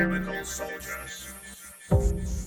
chemical soldiers.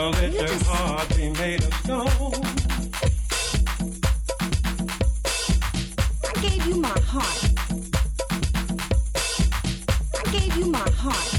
Heart be made of. I gave you my heart. I gave you my heart.